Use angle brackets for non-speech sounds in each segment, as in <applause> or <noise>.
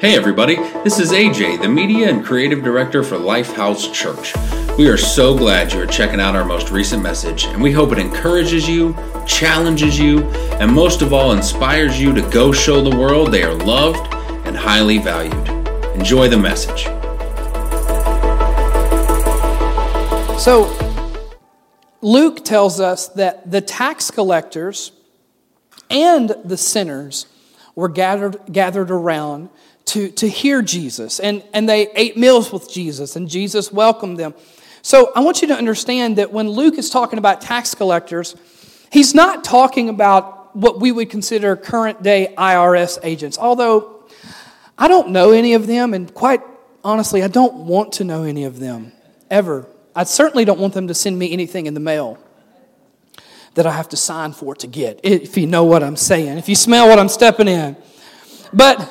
Hey, everybody, this is AJ, the Media and Creative Director for Lifehouse Church. We are so glad you are checking out our most recent message, and we hope it encourages you, challenges you, and most of all, inspires you to go show the world they are loved and highly valued. Enjoy the message. So, Luke tells us that the tax collectors and the sinners were gathered, gathered around to, to hear Jesus. And, and they ate meals with Jesus, and Jesus welcomed them. So I want you to understand that when Luke is talking about tax collectors, he's not talking about what we would consider current day IRS agents. Although I don't know any of them, and quite honestly, I don't want to know any of them ever. I certainly don't want them to send me anything in the mail that I have to sign for to get, if you know what I'm saying, if you smell what I'm stepping in. But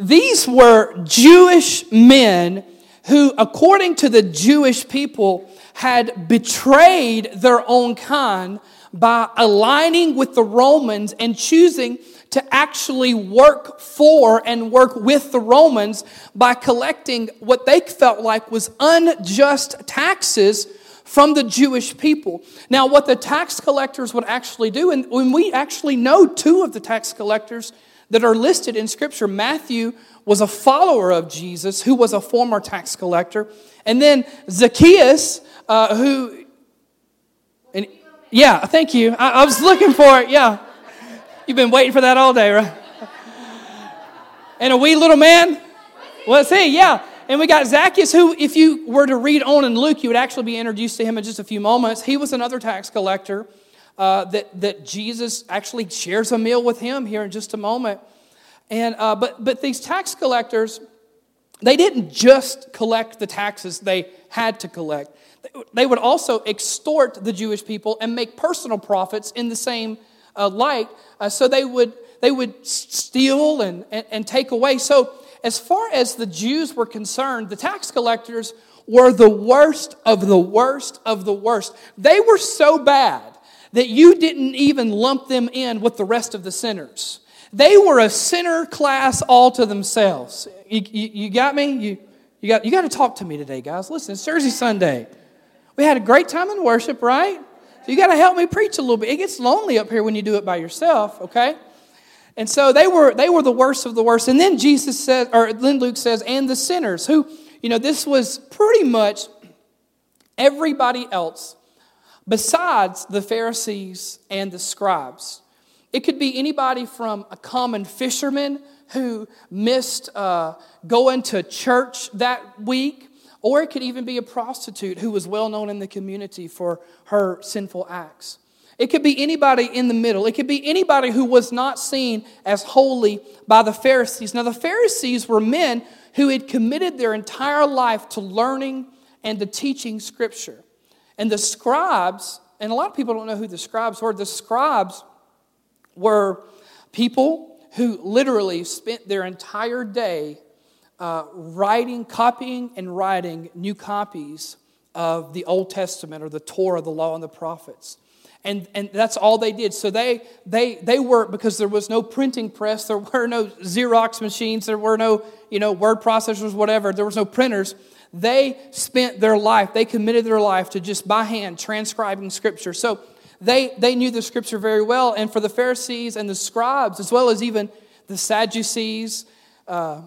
these were Jewish men who, according to the Jewish people, had betrayed their own kind by aligning with the Romans and choosing to actually work for and work with the Romans by collecting what they felt like was unjust taxes from the Jewish people. Now, what the tax collectors would actually do, and when we actually know two of the tax collectors that are listed in Scripture, Matthew was a follower of Jesus who was a former tax collector, and then Zacchaeus, uh, who, and yeah, thank you. I, I was looking for it. Yeah, you've been waiting for that all day, right? And a wee little man. What's he? Yeah. And we got Zacchaeus, who, if you were to read on in Luke, you would actually be introduced to him in just a few moments. He was another tax collector uh, that, that Jesus actually shares a meal with him here in just a moment. And, uh, but, but these tax collectors, they didn't just collect the taxes they had to collect, they would also extort the Jewish people and make personal profits in the same uh, light. Uh, so they would, they would steal and, and, and take away. So as far as the Jews were concerned, the tax collectors were the worst of the worst of the worst. They were so bad that you didn't even lump them in with the rest of the sinners. They were a sinner class all to themselves. You, you, you got me? You, you, got, you got to talk to me today, guys. Listen, it's Sunday. We had a great time in worship, right? So you got to help me preach a little bit. It gets lonely up here when you do it by yourself, okay? And so they were, they were the worst of the worst. And then Jesus says, or then Luke says, and the sinners, who, you know, this was pretty much everybody else besides the Pharisees and the scribes. It could be anybody from a common fisherman who missed uh, going to church that week, or it could even be a prostitute who was well known in the community for her sinful acts. It could be anybody in the middle. It could be anybody who was not seen as holy by the Pharisees. Now, the Pharisees were men who had committed their entire life to learning and to teaching Scripture. And the scribes, and a lot of people don't know who the scribes were, the scribes were people who literally spent their entire day uh, writing, copying, and writing new copies of the Old Testament or the Torah, the law, and the prophets. And, and that's all they did. So they, they, they were because there was no printing press there were no xerox machines there were no you know word processors whatever there was no printers they spent their life they committed their life to just by hand transcribing scripture so they, they knew the scripture very well and for the pharisees and the scribes as well as even the sadducees uh,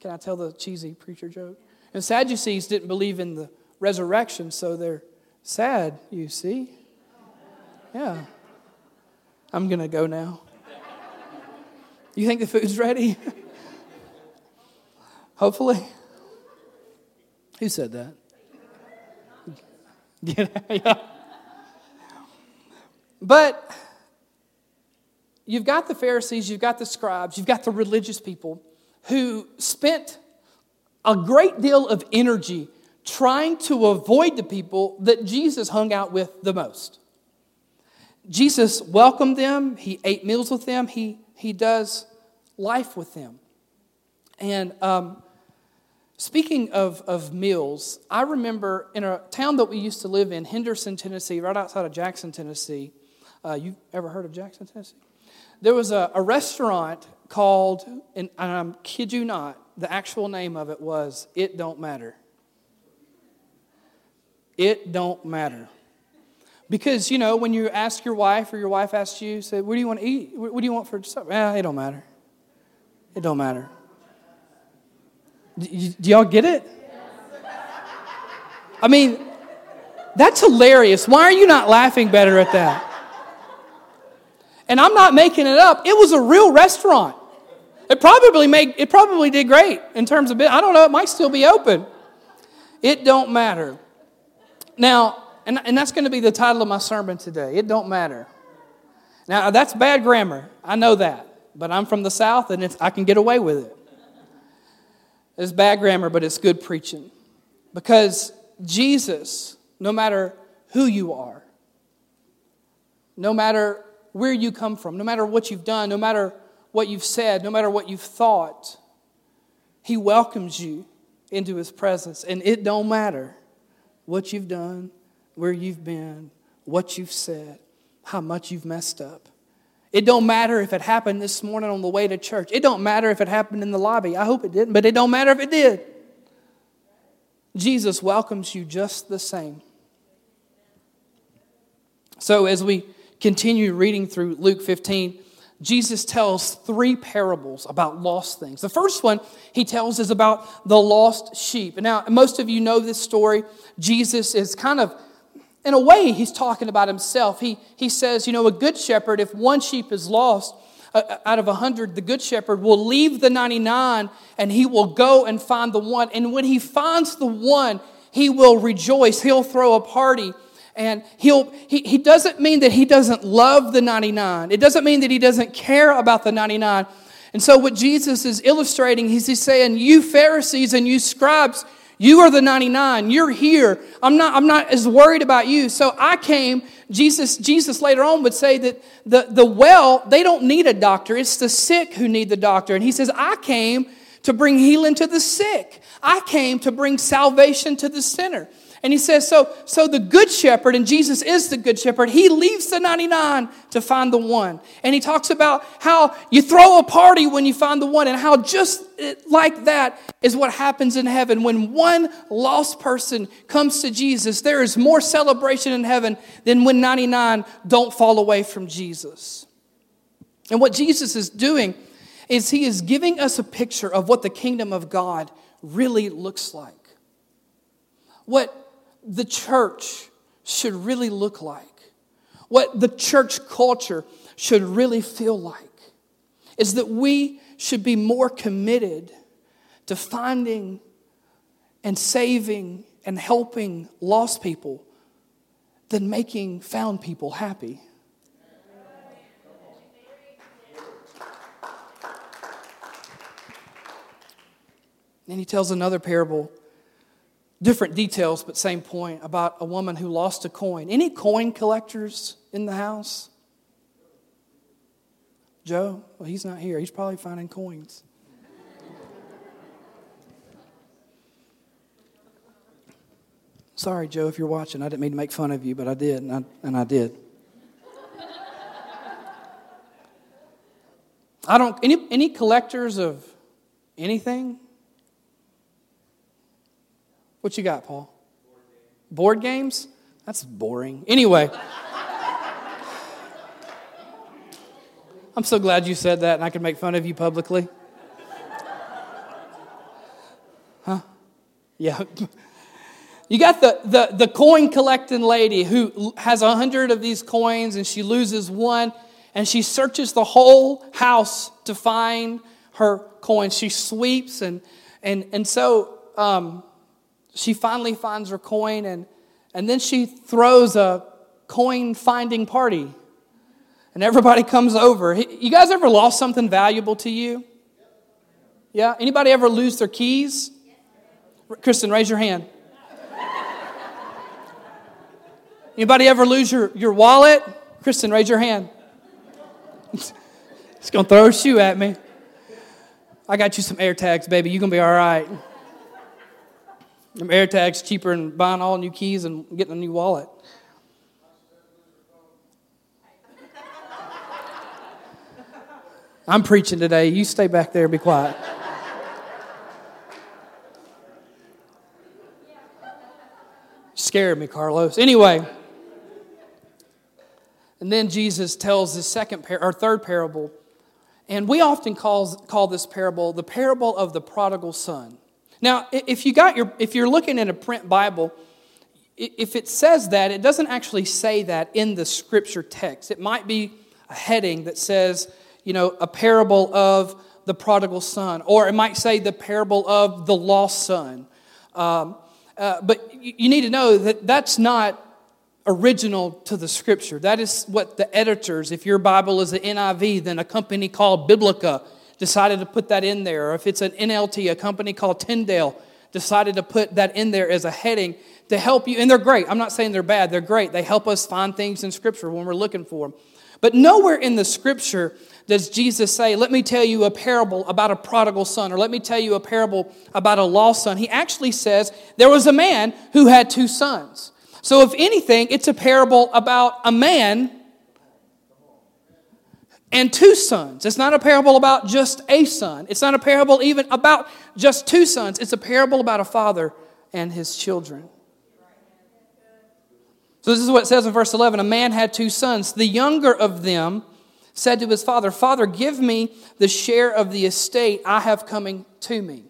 can i tell the cheesy preacher joke and sadducees didn't believe in the resurrection so they're sad you see yeah. I'm going to go now. You think the food's ready? <laughs> Hopefully. Who said that? <laughs> yeah. But you've got the Pharisees, you've got the scribes, you've got the religious people who spent a great deal of energy trying to avoid the people that Jesus hung out with the most. Jesus welcomed them, he ate meals with them, he, he does life with them. And um, speaking of, of meals, I remember in a town that we used to live in, Henderson, Tennessee, right outside of Jackson, Tennessee. Uh, you ever heard of Jackson, Tennessee? There was a, a restaurant called, and I kid you not, the actual name of it was It Don't Matter. It don't matter. Because, you know, when you ask your wife or your wife asks you, say, what do you want to eat? What do you want for supper? Eh, it don't matter. It don't matter. Do, do y'all get it? I mean, that's hilarious. Why are you not laughing better at that? And I'm not making it up. It was a real restaurant. It probably made it probably did great in terms of. I don't know, it might still be open. It don't matter. Now, and, and that's going to be the title of my sermon today. It don't matter. Now, that's bad grammar. I know that. But I'm from the South and I can get away with it. It's bad grammar, but it's good preaching. Because Jesus, no matter who you are, no matter where you come from, no matter what you've done, no matter what you've said, no matter what you've thought, He welcomes you into His presence. And it don't matter what you've done, where you've been, what you've said, how much you've messed up. It don't matter if it happened this morning on the way to church. It don't matter if it happened in the lobby. I hope it didn't, but it don't matter if it did. Jesus welcomes you just the same. So as we continue reading through Luke 15, Jesus tells three parables about lost things. The first one he tells is about the lost sheep. Now, most of you know this story. Jesus is kind of, in a way, he's talking about himself. He, he says, you know, a good shepherd, if one sheep is lost, uh, uh out of a hundred, the good shepherd will leave the 99 and he will go and find the one. And when he finds the one, he will rejoice. He'll throw a party and he'll he, he doesn't mean that he doesn't love the 99 it doesn't mean that he doesn't care about the 99 and so what jesus is illustrating is he's saying you pharisees and you scribes you are the 99 you're here. I'm not i'm not as worried about you. So i came jesus jesus later on would say that the, the well they don't need a doctor. It's the sick who need the doctor. And he says i came to bring healing to the sick. I came to bring salvation to the sinner and he says, so, so the good shepherd, and Jesus is the good shepherd, he leaves the 99 to find the one. And he talks about how you throw a party when you find the one, and how just like that is what happens in heaven. When one lost person comes to Jesus, there is more celebration in heaven than when 99 don't fall away from Jesus. And what Jesus is doing is he is giving us a picture of what the kingdom of God really looks like. What the church should really look like, what the church culture should really feel like, is that we should be more committed to finding and saving and helping lost people than making found people happy. And he tells another parable different details, but same point about a woman who lost a coin. Any coin collectors in the house? Joe? Well, he's not here. He's probably finding coins. Sorry, Joe, if you're watching. I didn't mean to make fun of you, but I did, and I, and I did. I don't, any, any collectors of anything? What you got, Paul? Board games? That's boring. Anyway. I'm so glad you said that and I can make fun of you publicly. Huh? Yeah. You got the, the, the coin collecting lady who has a hundred of these coins and she loses one and she searches the whole house to find her coin. She sweeps and, and, and so um, she finally finds her coin and, and then she throws a coin finding party. And everybody comes over. You guys ever lost something valuable to you? Yeah? Anybody ever lose their keys? Kristen, raise your hand. Anybody ever lose your, your wallet? Kristen, raise your hand. <laughs> He's to throw a shoe at me. I got you some AirTags, baby. You're to be all right. Them AirTags cheaper than buying all new keys and getting a new wallet. I'm preaching today. You stay back there, and be quiet. Scared me, Carlos. Anyway, and then Jesus tells his second par- or third parable, and we often call, call this parable the parable of the prodigal son. Now, if you got your if you're looking at a print Bible, if it says that, it doesn't actually say that in the scripture text. It might be a heading that says, you know, a parable of the prodigal son, or it might say the parable of the lost son. Um, uh, but you need to know that that's not original to the scripture. That is what the editors, if your Bible is an NIV, then a company called Biblica decided to put that in there. Or if it's an NLT, a company called Tyndale decided to put that in there as a heading to help you. And they're great. I'm not saying they're bad, they're great. They help us find things in scripture when we're looking for them. But nowhere in the scripture does Jesus say, Let me tell you a parable about a prodigal son, or let me tell you a parable about a lost son. He actually says, There was a man who had two sons. So, if anything, it's a parable about a man and two sons. It's not a parable about just a son. It's not a parable even about just two sons. It's a parable about a father and his children. So, this is what it says in verse 11 A man had two sons. The younger of them, said to his father, Father, give me the share of the estate I have coming to me.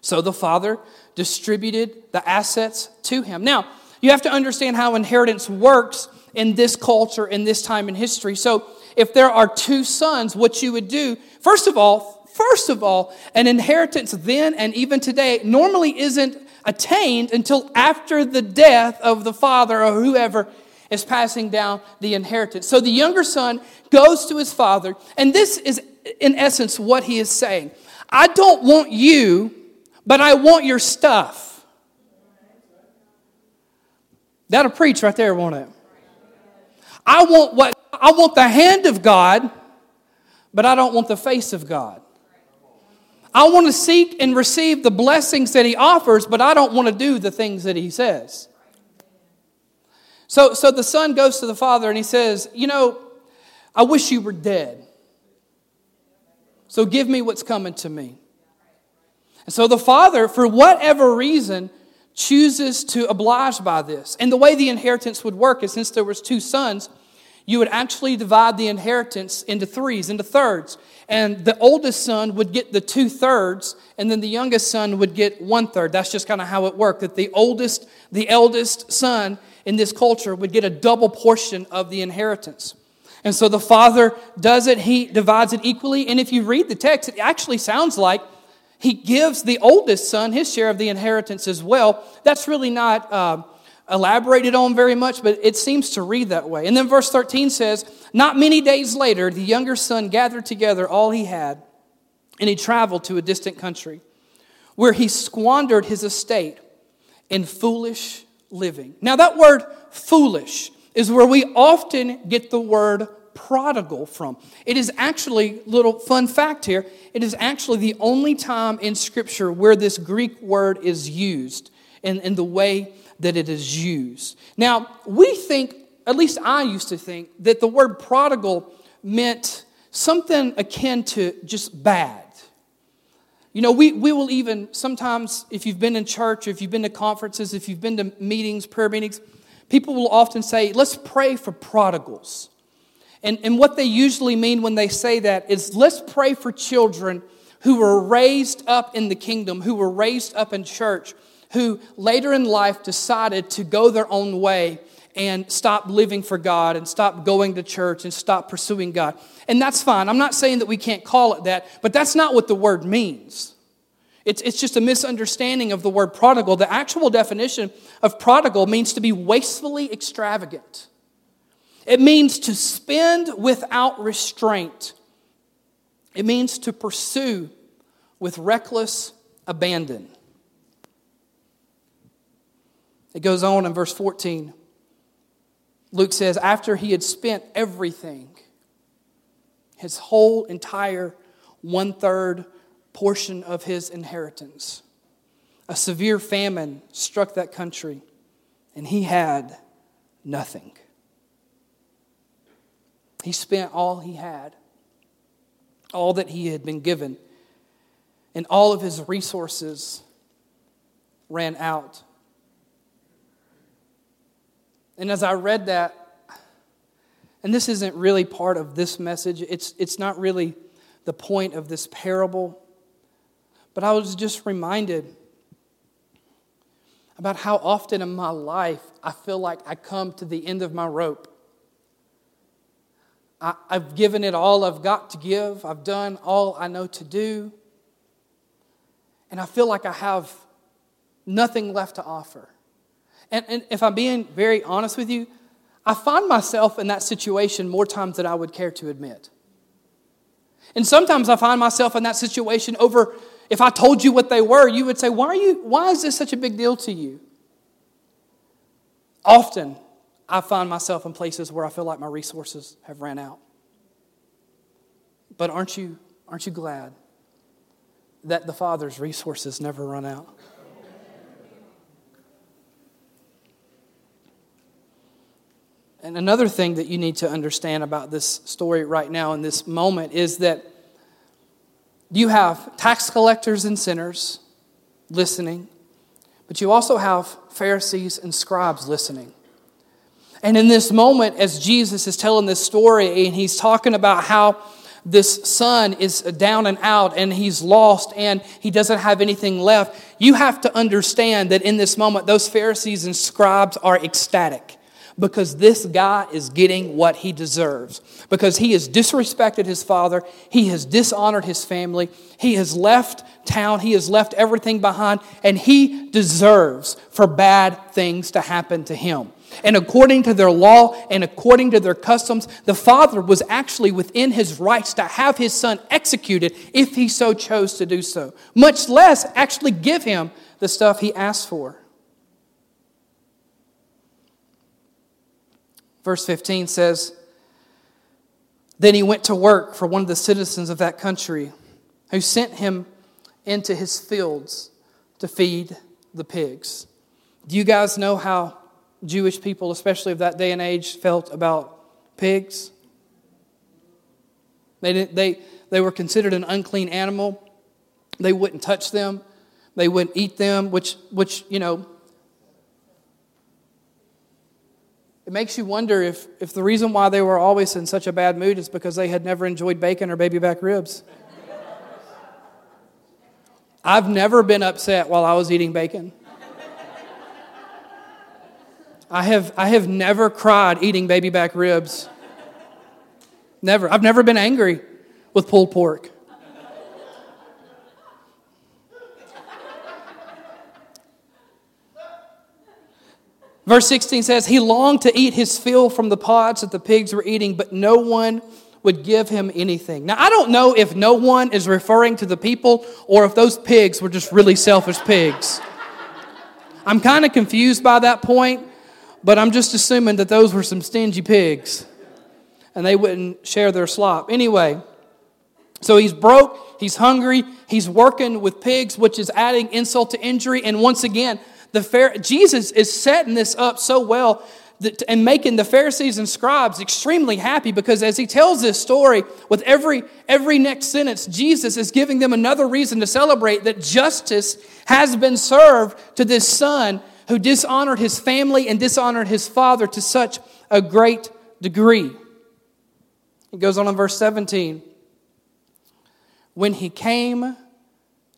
So the father distributed the assets to him. Now, you have to understand how inheritance works in this culture, in this time in history. So, if there are two sons, what you would do, first of all, first of all, an inheritance then and even today normally isn't attained until after the death of the father or whoever is passing down the inheritance. So the younger son goes to his father, and this is, in essence, what he is saying I don't want you, but I want your stuff. That'll preach right there, won't it? I want what I want the hand of God, but I don't want the face of God. I want to seek and receive the blessings that he offers, but I don't want to do the things that he says. So, so the son goes to the father and he says, You know, I wish you were dead. So give me what's coming to me. And so the father, for whatever reason, chooses to oblige by this. And the way the inheritance would work is since there was two sons, you would actually divide the inheritance into threes, into thirds. And the oldest son would get the two thirds, and then the youngest son would get one third. That's just kind of how it worked. That the oldest, the eldest son in this culture would get a double portion of the inheritance. And so the father does it, he divides it equally. And if you read the text, it actually sounds like he gives the oldest son his share of the inheritance as well. That's really not uh, elaborated on very much, but it seems to read that way. And then verse 13 says, Not many days later, the younger son gathered together all he had, and he traveled to a distant country where he squandered his estate in foolish living. Now, that word foolish is where we often get the word prodigal from. It is actually, little fun fact here, it is actually the only time in Scripture where this Greek word is used in, in the way that it is used. Now, we think, at least I used to think, that the word prodigal meant something akin to just bad. You know, we, we will even sometimes, if you've been in church, if you've been to conferences, if you've been to meetings, prayer meetings, people will often say, let's pray for prodigals. And, and what they usually mean when they say that is let's pray for children who were raised up in the kingdom, who were raised up in church, who later in life decided to go their own way and stop living for God and stop going to church and stop pursuing God. And that's fine. I'm not saying that we can't call it that, but that's not what the word means. It's, it's just a misunderstanding of the word prodigal. The actual definition of prodigal means to be wastefully extravagant, it means to spend without restraint, it means to pursue with reckless abandon. It goes on in verse 14. Luke says, after he had spent everything, his whole entire one third portion of his inheritance, a severe famine struck that country, and he had nothing. He spent all he had. all that he had been given, and all of his resources ran out. And as I read that, and this isn't really part of this message, it's, it's not really the point of this parable, but I was just reminded about how often in my life I feel like I come to the end of my rope. I, have given it all I've got to give, I've done all I know to do, and I feel like I have nothing left to offer. And, and if I'm being very honest with you, I find myself in that situation more times than I would care to admit. And sometimes I find myself in that situation over if I told you what they were, you would say, Why, are you, why is this such a big deal to you? Often, I find myself in places where I feel like my resources have ran out. But aren't you, aren't you glad that the Father's resources never run out? And another thing that you need to understand about this story right now in this moment is that you have tax collectors and sinners listening, but you also have Pharisees and scribes listening. And in this moment, as Jesus is telling this story, and he's talking about how this son is down and out and he's lost and he doesn't have anything left, you have to understand that in this moment, those Pharisees and scribes are ecstatic because this guy is getting what he deserves. Because he has disrespected his father, he has dishonored his family, he has left town, he has left everything behind, and he deserves for bad things to happen to him. And according to their law and according to their customs, the father was actually within his rights to have his son executed if he so chose to do so, much less actually give him the stuff he asked for. Verse 15 says, Then he went to work for one of the citizens of that country who sent him into his fields to feed the pigs. Do you guys know how Jewish people, especially of that day and age, felt about pigs? They, they, they were considered an unclean animal. They wouldn't touch them. They wouldn't eat them, which, which you know, It makes you wonder if, if the reason why they were always in such a bad mood is because they had never enjoyed bacon or baby back ribs. I've never been upset while I was eating bacon. I have, I have never cried eating baby back ribs. Never. I've never been angry with pulled pork. Verse 16 says, He longed to eat his fill from the pods that the pigs were eating, but no one would give him anything. Now, I don't know if no one is referring to the people or if those pigs were just really selfish pigs. I'm kind of confused by that point, but I'm just assuming that those were some stingy pigs and they wouldn't share their slop. Anyway, so he's broke, he's hungry, he's working with pigs, which is adding insult to injury. And once again, the Jesus is setting this up so well that, and making the Pharisees and scribes extremely happy because as he tells this story, with every, every next sentence, Jesus is giving them another reason to celebrate that justice has been served to this son who dishonored his family and dishonored his father to such a great degree. He goes on in verse 17. When he came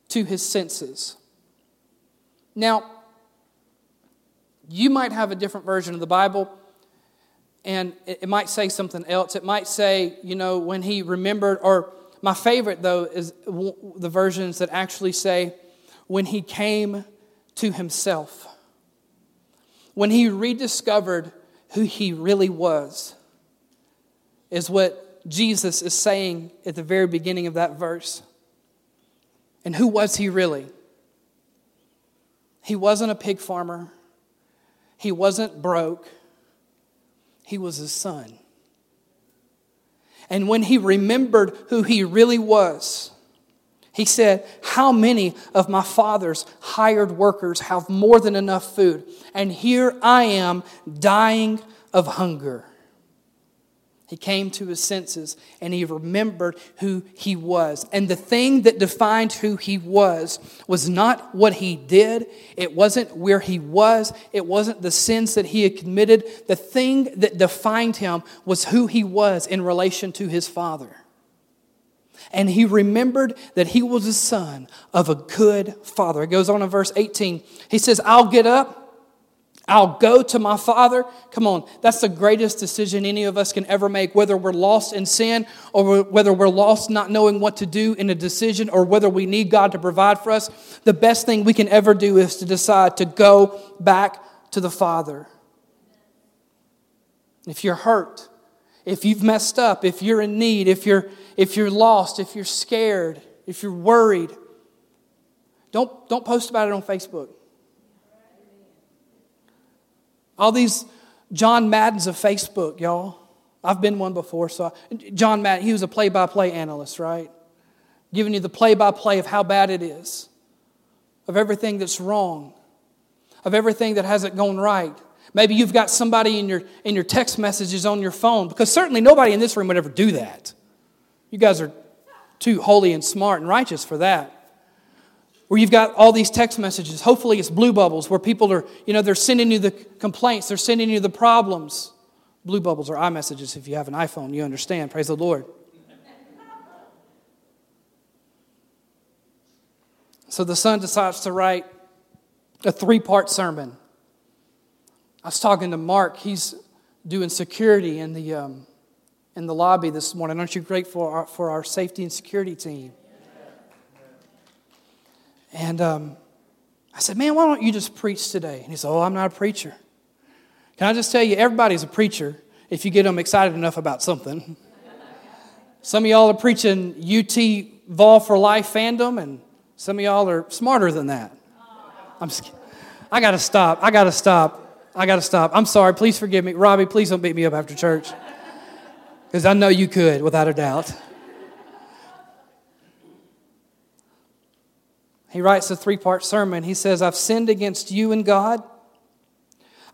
to his senses. Now, you might have a different version of the Bible, and it, might say something else. It might say, you know, when he remembered, or my favorite, though, is the versions that actually say, when he came to himself. When he rediscovered who he really was, is what Jesus is saying at the very beginning of that verse. And who was he really? He wasn't a pig farmer. He wasn't broke, he was his son. And when he remembered who he really was, he said, How many of my father's hired workers have more than enough food? And here I am dying of hunger. He came to his senses and he remembered who he was. And the thing that defined who he was was not what he did, it wasn't where he was, it wasn't the sins that he had committed. The thing that defined him was who he was in relation to his father. And he remembered that he was a son of a good father. It goes on in verse 18. He says, I'll get up. I'll go to my Father. Come on, that's the greatest decision any of us can ever make, whether we're lost in sin or whether we're lost not knowing what to do in a decision or whether we need God to provide for us. The best thing we can ever do is to decide to go back to the Father. If you're hurt, if you've messed up, if you're in need, if you're, if you're lost, if you're scared, if you're worried, don't, don't post about it on Facebook. All these John Maddens of Facebook, y'all. I've been one before. So John Madden, he was a play-by-play analyst, right? Giving you the play-by-play of how bad it is, of everything that's wrong, of everything that hasn't gone right. Maybe you've got somebody in your in your text messages on your phone, because certainly nobody in this room would ever do that. You guys are too holy and smart and righteous for that where you've got all these text messages. Hopefully, it's blue bubbles where people are, you know, they're sending you the complaints, they're sending you the problems. Blue bubbles are iMessages. If you have an iPhone, you understand. Praise the Lord. So the son decides to write a three part sermon. I was talking to Mark. He's doing security in the, um, in the lobby this morning. Aren't you grateful for our, for our safety and security team? And um, I said, Man, why don't you just preach today? And he said, Oh, I'm not a preacher. Can I just tell you, everybody's a preacher if you get them excited enough about something. <laughs> some of y'all are preaching UT Vol for Life fandom, and some of y'all are smarter than that. I'm just, I got to stop. I got to stop. I got to stop. I'm sorry. Please forgive me. Robbie, please don't beat me up after church. Because I know you could, without a doubt. He writes a three part sermon. He says, I've sinned against you and God.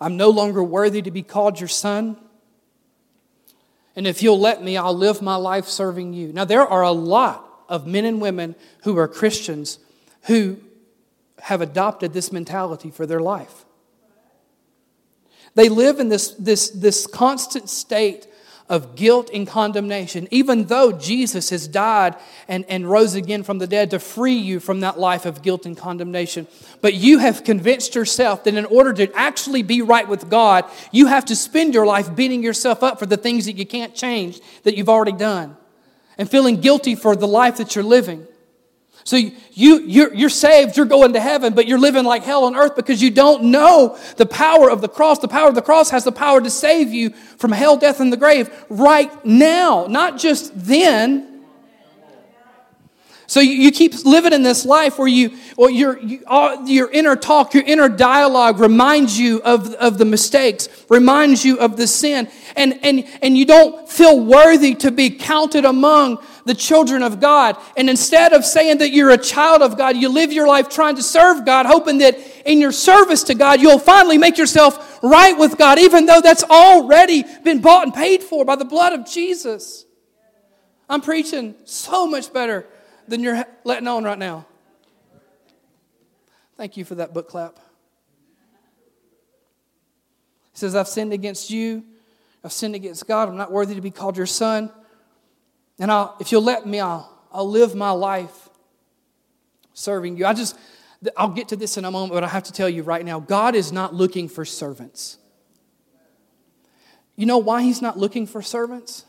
I'm no longer worthy to be called your son. And if you'll let me, I'll live my life serving you. Now, there are a lot of men and women who are Christians who have adopted this mentality for their life. They live in this, this, this constant state of guilt and condemnation, even though Jesus has died and, and rose again from the dead to free you from that life of guilt and condemnation. But you have convinced yourself that in order to actually be right with God, you have to spend your life beating yourself up for the things that you can't change that you've already done and feeling guilty for the life that you're living. So you, you're, you're saved, you're going to heaven, but you're living like hell on earth because you don't know the power of the cross. The power of the cross has the power to save you from hell, death, and the grave right now, not just then. So you, keep living in this life where you, well, your, you, your inner talk, your inner dialogue reminds you of, of the mistakes, reminds you of the sin, and, and, and you don't feel worthy to be counted among the children of God. And instead of saying that you're a child of God, you live your life trying to serve God, hoping that in your service to God, you'll finally make yourself right with God, even though that's already been bought and paid for by the blood of Jesus. I'm preaching so much better than you're letting on right now. Thank you for that book clap. He says, I've sinned against you. I've sinned against God. I'm not worthy to be called your son. And I'll, if you'll let me, I'll, I'll live my life serving you. I just, I'll get to this in a moment, but I have to tell you right now God is not looking for servants. You know why He's not looking for servants?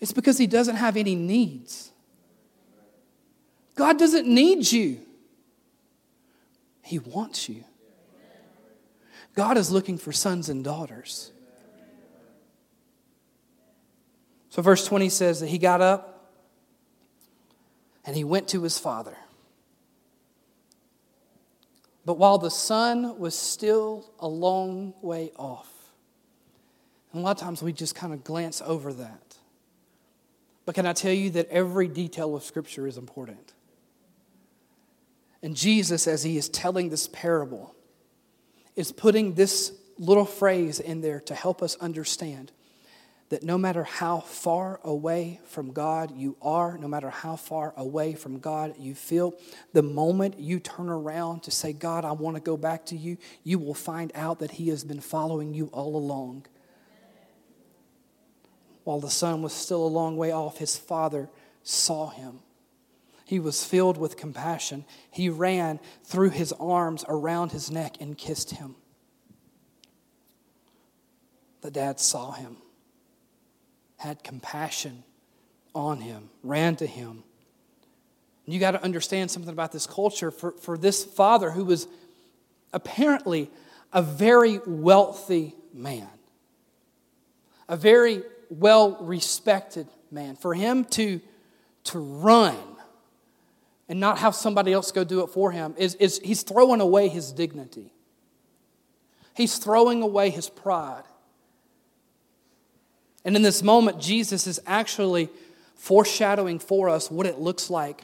It's because He doesn't have any needs. God doesn't need you, He wants you. God is looking for sons and daughters. So, verse 20 says that he got up and he went to his father. But while the son was still a long way off, and a lot of times we just kind of glance over that. But can I tell you that every detail of Scripture is important? And Jesus, as he is telling this parable, is putting this little phrase in there to help us understand that no matter how far away from God you are, no matter how far away from God you feel, the moment you turn around to say, God, I want to go back to you, you will find out that He has been following you all along. While the son was still a long way off, his father saw him. He was filled with compassion. He ran, threw his arms around his neck, and kissed him. The dad saw him had compassion on him, ran to him. And you got to understand something about this culture. For, for this father, who was apparently a very wealthy man, a very well respected man, for him to, to run and not have somebody else go do it for him is, is he's throwing away his dignity. He's throwing away his pride. And in this moment, Jesus is actually foreshadowing for us what it looks like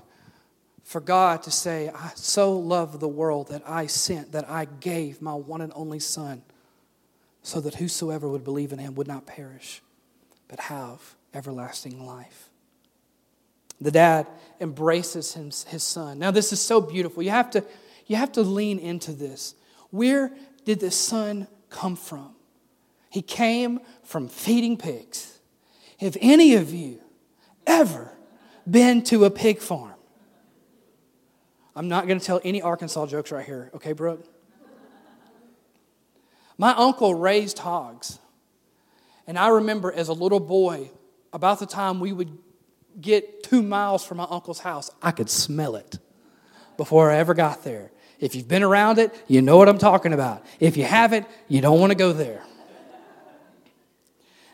for God to say, I so love the world that I sent, that I gave my one and only Son, so that whosoever would believe in him would not perish, but have everlasting life. The dad embraces his, his son. Now, this is so beautiful. You have, to, you have to lean into this. Where did the son come from? He came from feeding pigs. Have any of you ever been to a pig farm? I'm not going to tell any Arkansas jokes right here, okay, Brooke? My uncle raised hogs. And I remember as a little boy, about the time we would get two miles from my uncle's house, I could smell it before I ever got there. If you've been around it, you know what I'm talking about. If you haven't, you don't want to go there.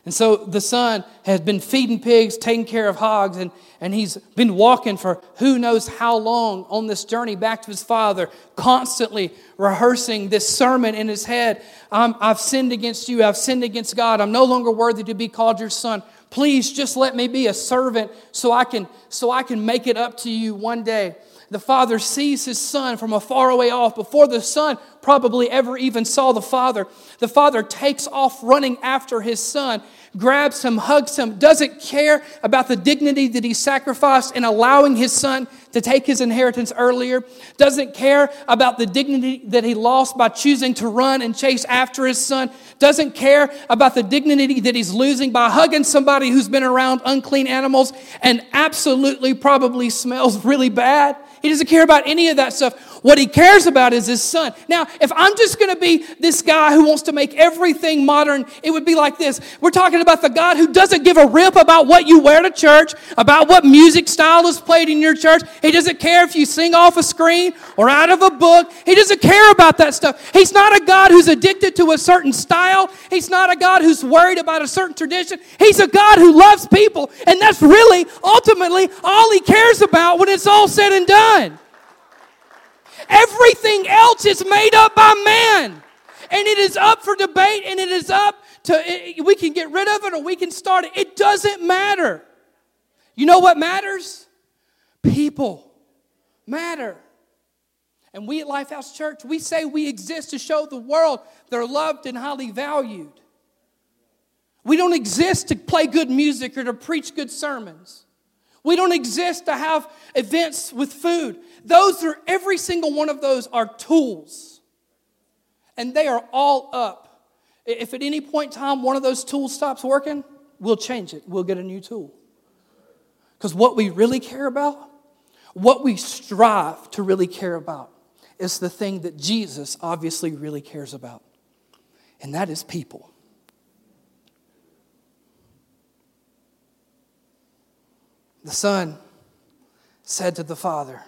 And so the son has been feeding pigs, taking care of hogs, and, and he's been walking for who knows how long on this journey back to his father, constantly rehearsing this sermon in his head. I've sinned against you. I've sinned against God. I'm no longer worthy to be called your son. Please just let me be a servant so I can, so I can make it up to you one day the father sees his son from a far away off before the son probably ever even saw the father. The father takes off running after his son, grabs him, hugs him, doesn't care about the dignity that he sacrificed in allowing his son to take his inheritance earlier, doesn't care about the dignity that he lost by choosing to run and chase after his son, doesn't care about the dignity that he's losing by hugging somebody who's been around unclean animals and absolutely probably smells really bad. He doesn't care about any of that stuff. What he cares about is his son. Now, if I'm just going to be this guy who wants to make everything modern, it would be like this. We're talking about the God who doesn't give a rip about what you wear to church, about what music style is played in your church. He doesn't care if you sing off a screen or out of a book. He doesn't care about that stuff. He's not a God who's addicted to a certain style. He's not a God who's worried about a certain tradition. He's a God who loves people. And that's really, ultimately, all he cares about when it's all said and done. Everything else is made up by man. And it is up for debate and it is up to, we can get rid of it or we can start it. It doesn't matter. You know what matters? People matter. And we at Lifehouse Church, we say we exist to show the world they're loved and highly valued. We don't exist to play good music or to preach good sermons. We don't exist to have events with food. Those are, every single one of those are tools. And they are all up. If at any point in time one of those tools stops working, we'll change it. We'll get a new tool. Because what we really care about, what we strive to really care about, is the thing that Jesus obviously really cares about. And that is people. The son said to the father,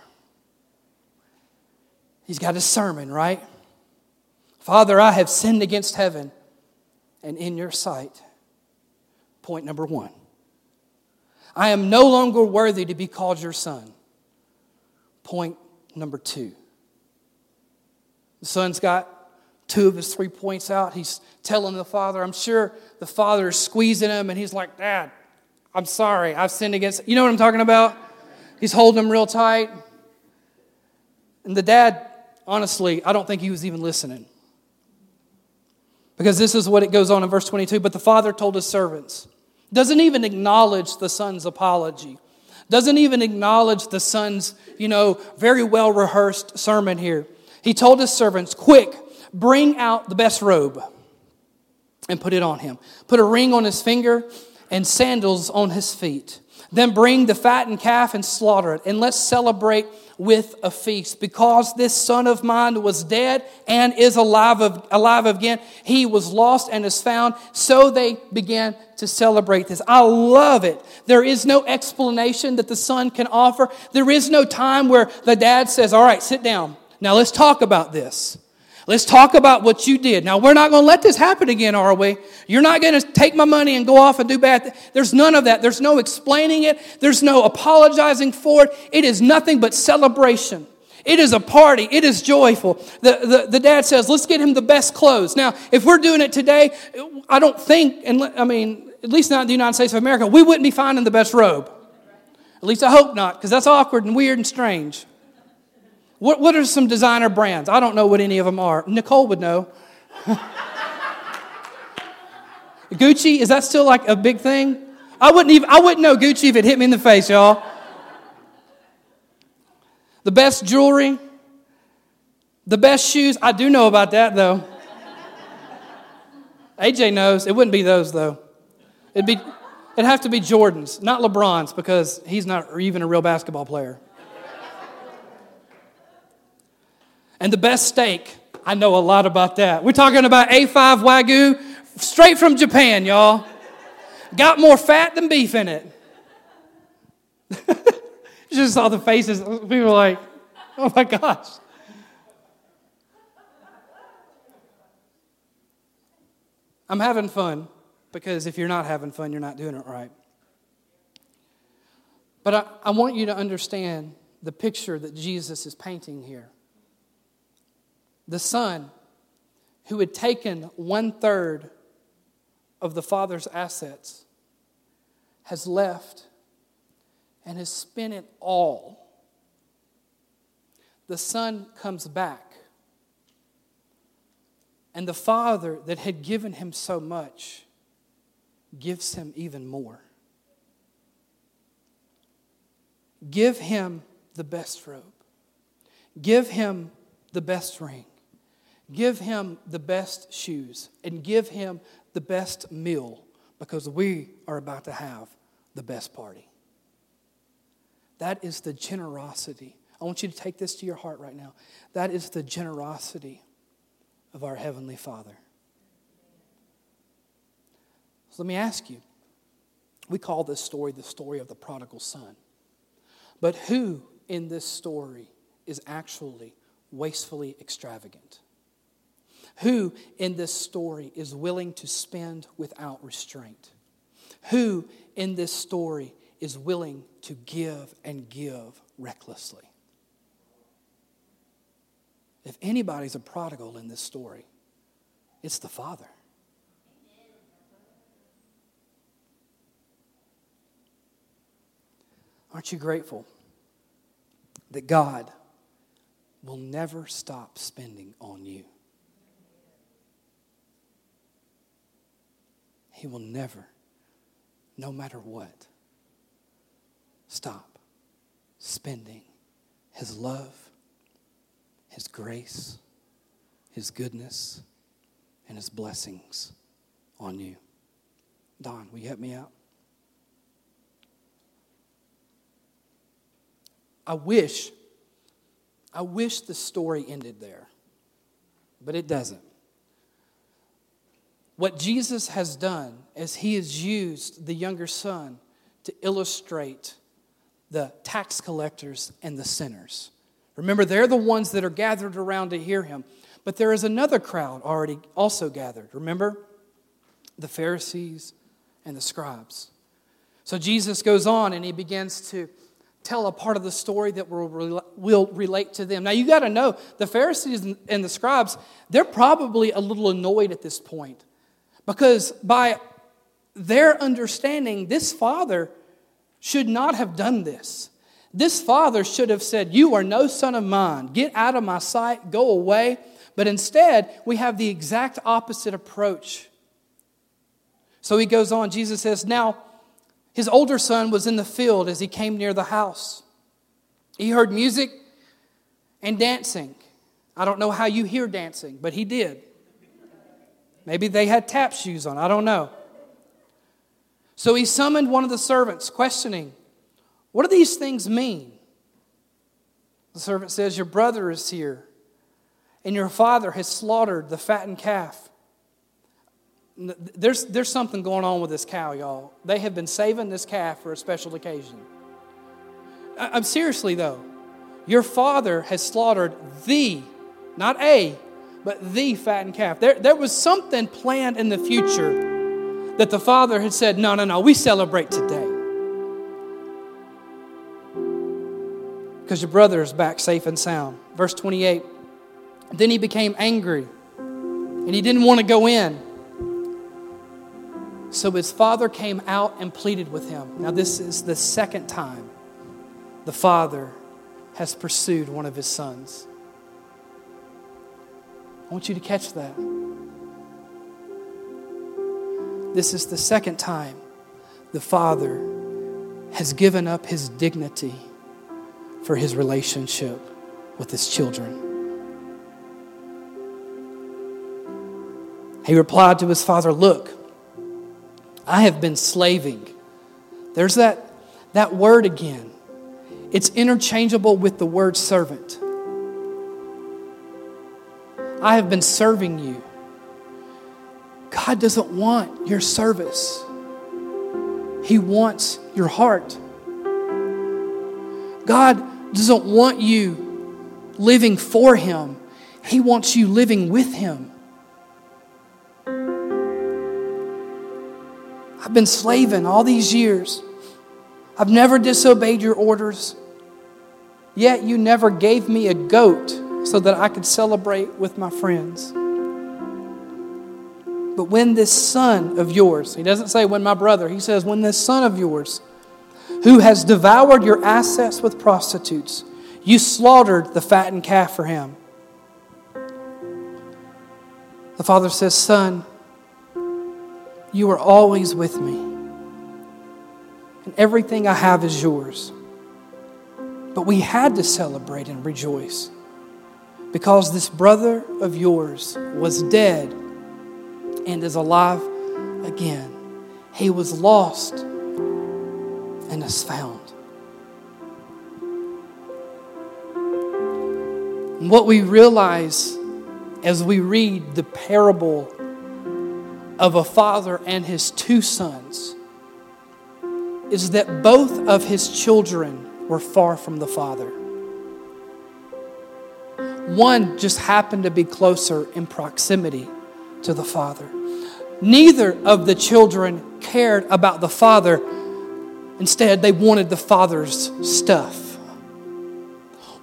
He's got his sermon, right? Father, I have sinned against heaven and in your sight. Point number one. I am no longer worthy to be called your son. Point number two. The son's got two of his three points out. He's telling the father, I'm sure the father is squeezing him, and he's like, Dad, I'm sorry, I've sinned against. You know what I'm talking about? He's holding him real tight. And the dad, honestly, I don't think he was even listening. Because this is what it goes on in verse 22. But the father told his servants, Doesn't even acknowledge the son's apology. Doesn't even acknowledge the son's, you know, very well rehearsed sermon here. He told his servants, Quick, bring out the best robe and put it on him. Put a ring on his finger and sandals on his feet. Then bring the fattened calf and slaughter it, and let's celebrate with a feast. Because this son of mine was dead and is alive, of, alive again. He was lost and is found. So they began to celebrate this. I love it. There is no explanation that the son can offer. There is no time where the dad says, All right, sit down. Now let's talk about this. Let's talk about what you did. Now, we're not going to let this happen again, are we? You're not going to take my money and go off and do bad. Th- There's none of that. There's no explaining it. There's no apologizing for it. It is nothing but celebration. It is a party. It is joyful. The, the, the dad says, let's get him the best clothes. Now, if we're doing it today, I don't think, and I mean, at least not in the United States of America, we wouldn't be finding the best robe. At least I hope not, because that's awkward and weird and strange. What, what are some designer brands? I don't know what any of them are. Nicole would know. <laughs> Gucci, is that still like a big thing? I wouldn't even I wouldn't know Gucci if it hit me in the face, y'all. The best jewelry, the best shoes. I do know about that though. AJ knows. It wouldn't be those though. It'd be it'd have to be Jordans, not LeBron's, because he's not even a real basketball player. And the best steak, I know a lot about that. We're talking about A5 Wagyu, straight from Japan, y'all. Got more fat than beef in it. <laughs> just saw the faces. People were like, oh my gosh. I'm having fun because if you're not having fun, you're not doing it right. But I, I want you to understand the picture that Jesus is painting here the son who had taken one third of the father's assets has left and has spent it all. The son comes back, and the father that had given him so much gives him even more. Give him the best robe, give him the best ring. Give him the best shoes and give him the best meal because we are about to have the best party. That is the generosity. I want you to take this to your heart right now. That is the generosity of our Heavenly Father. So let me ask you we call this story the story of the prodigal son. But who in this story is actually wastefully extravagant? Who in this story is willing to spend without restraint? Who in this story is willing to give and give recklessly? If anybody's a prodigal in this story, it's the Father. Aren't you grateful that God will never stop spending on you? He will never, no matter what, stop spending His love, His grace, His goodness, and His blessings on you. Don, will you help me out? I wish, I wish the story ended there, but it doesn't. What Jesus has done is he has used the younger son to illustrate the tax collectors and the sinners. Remember, they're the ones that are gathered around to hear him. But there is another crowd already also gathered. Remember? The Pharisees and the scribes. So Jesus goes on and he begins to tell a part of the story that will, will relate to them. Now, you got to know the Pharisees and the scribes, they're probably a little annoyed at this point because by their understanding, this father should not have done this. This father should have said, You are no son of mine. Get out of my sight. Go away. But instead, we have the exact opposite approach. So he goes on. Jesus says, Now, His older son was in the field as he came near the house. He heard music and dancing. I don't know how you hear dancing, but he did. Maybe they had tap shoes on, I don't know. So he summoned one of the servants, questioning, What do these things mean? The servant says, Your brother is here, and your father has slaughtered the fattened calf. There's, there's something going on with this cow, y'all. They have been saving this calf for a special occasion. I'm seriously, though. Your father has slaughtered the, not a, but the fattened calf. There, there was something planned in the future that the father had said, No, no, no, we celebrate today. Because your brother is back safe and sound. Verse 28 Then he became angry and he didn't want to go in. So his father came out and pleaded with him. Now, this is the second time the father has pursued one of his sons. I want you to catch that. This is the second time the father has given up his dignity for his relationship with his children. He replied to his father, Look, I have been slaving. There's that, that word again. It's interchangeable with the word servant. I have been serving you. God doesn't want your service, He wants your heart. God doesn't want you living for Him, He wants you living with Him. I've been slaving all these years. I've never disobeyed your orders. Yet you never gave me a goat so that I could celebrate with my friends. But when this son of yours, he doesn't say when my brother, he says when this son of yours, who has devoured your assets with prostitutes, you slaughtered the fattened calf for him. The father says, Son, you are always with me. And everything I have is yours. But we had to celebrate and rejoice because this brother of yours was dead and is alive again. He was lost and is found. What we realize as we read the parable of a father and his two sons is that both of his children were far from the father. One just happened to be closer in proximity to the father. Neither of the children cared about the father. Instead, they wanted the father's stuff.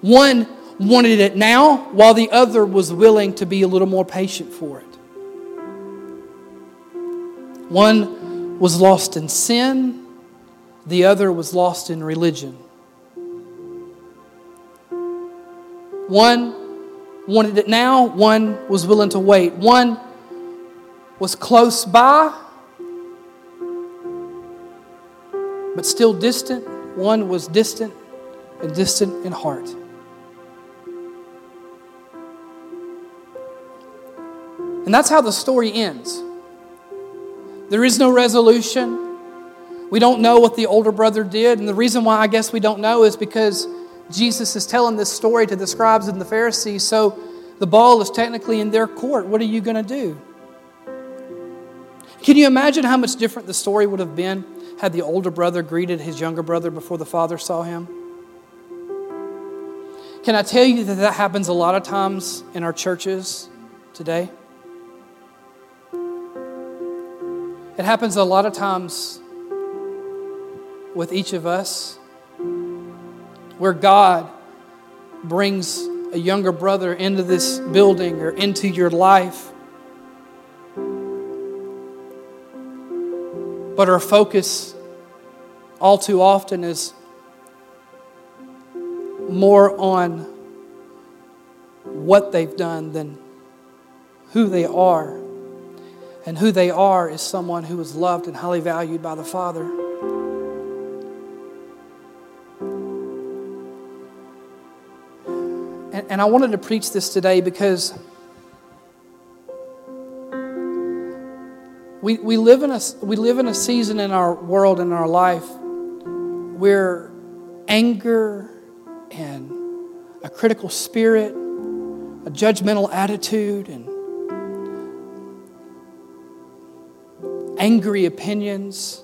One wanted it now, while the other was willing to be a little more patient for it. One was lost in sin, the other was lost in religion. One wanted it now, one was willing to wait. One was close by, but still distant. One was distant and distant in heart. And that's how the story ends. There is no resolution. We don't know what the older brother did. And the reason why I guess we don't know is because Jesus is telling this story to the scribes and the Pharisees. So the ball is technically in their court. What are you going to do? Can you imagine how much different the story would have been had the older brother greeted his younger brother before the father saw him? Can I tell you that that happens a lot of times in our churches today? It happens a lot of times with each of us where God brings a younger brother into this building or into your life. But our focus all too often is more on what they've done than who they are. And who they are is someone who is loved and highly valued by the Father. And, and I wanted to preach this today because we, we, live in a, we live in a season in our world, in our life, where anger and a critical spirit, a judgmental attitude, and angry opinions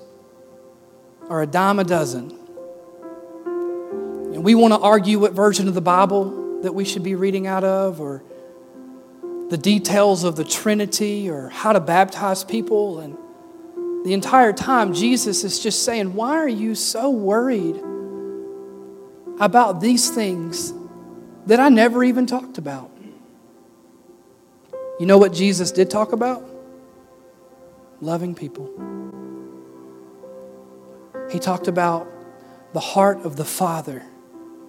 are a dime a dozen. And we want to argue what version of the Bible that we should be reading out of, or the details of the Trinity, or how to baptize people. And the entire time, Jesus is just saying, Why are you so worried about these things that I never even talked about? You know what Jesus did talk about? Loving people. He talked about the heart of the Father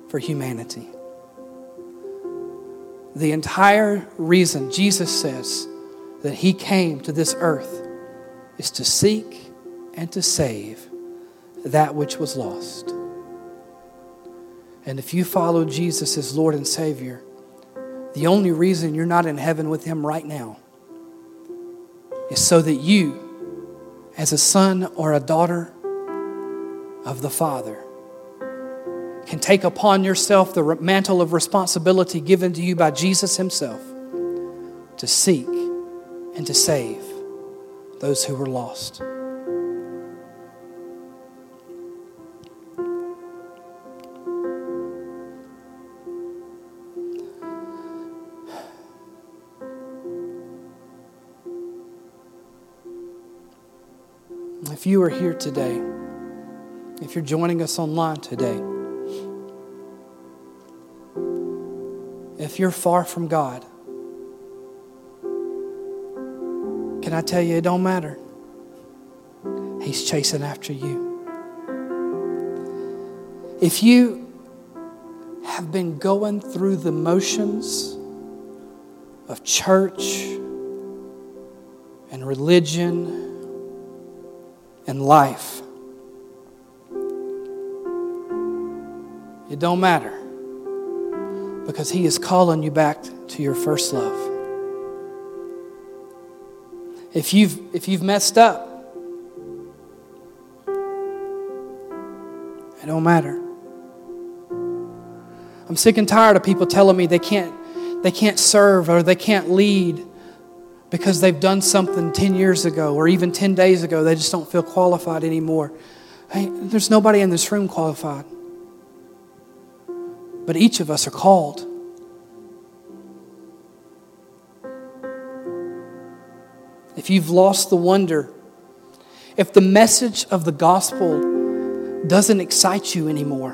for humanity. The entire reason Jesus says that He came to this earth is to seek and to save that which was lost. And if you follow Jesus as Lord and Savior, the only reason you're not in heaven with Him right now is so that you, as a son or a daughter of the Father, can take upon yourself the mantle of responsibility given to you by Jesus Himself to seek and to save those who were lost. If you are here today, if you're joining us online today, if you're far from God, can I tell you it don't matter? He's chasing after you. If you have been going through the motions of church and religion and life, it don't matter because He is calling you back to your first love. If you've, if you've messed up, it don't matter. I'm sick and tired of people telling me they can't, they can't serve or they can't lead because they've done something 10 years ago or even 10 days ago. They just don't feel qualified anymore. Hey, there's nobody in this room qualified. But each of us are called. If you've lost the wonder, if the message of the gospel doesn't excite you anymore,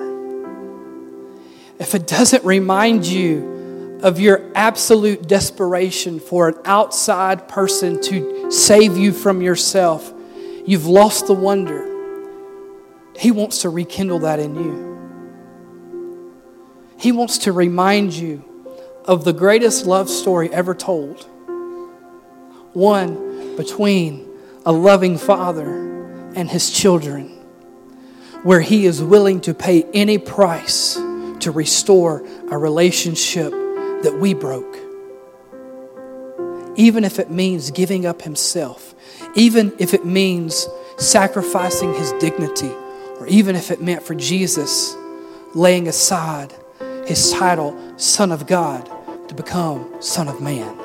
if it doesn't remind you of your absolute desperation for an outside person to save you from yourself, you've lost the wonder. He wants to rekindle that in you. He wants to remind you of the greatest love story ever told one between a loving father and his children, where he is willing to pay any price to restore a relationship that we broke. Even if it means giving up himself, even if it means sacrificing his dignity, or even if it meant for Jesus laying aside his title, Son of God, to become Son of Man.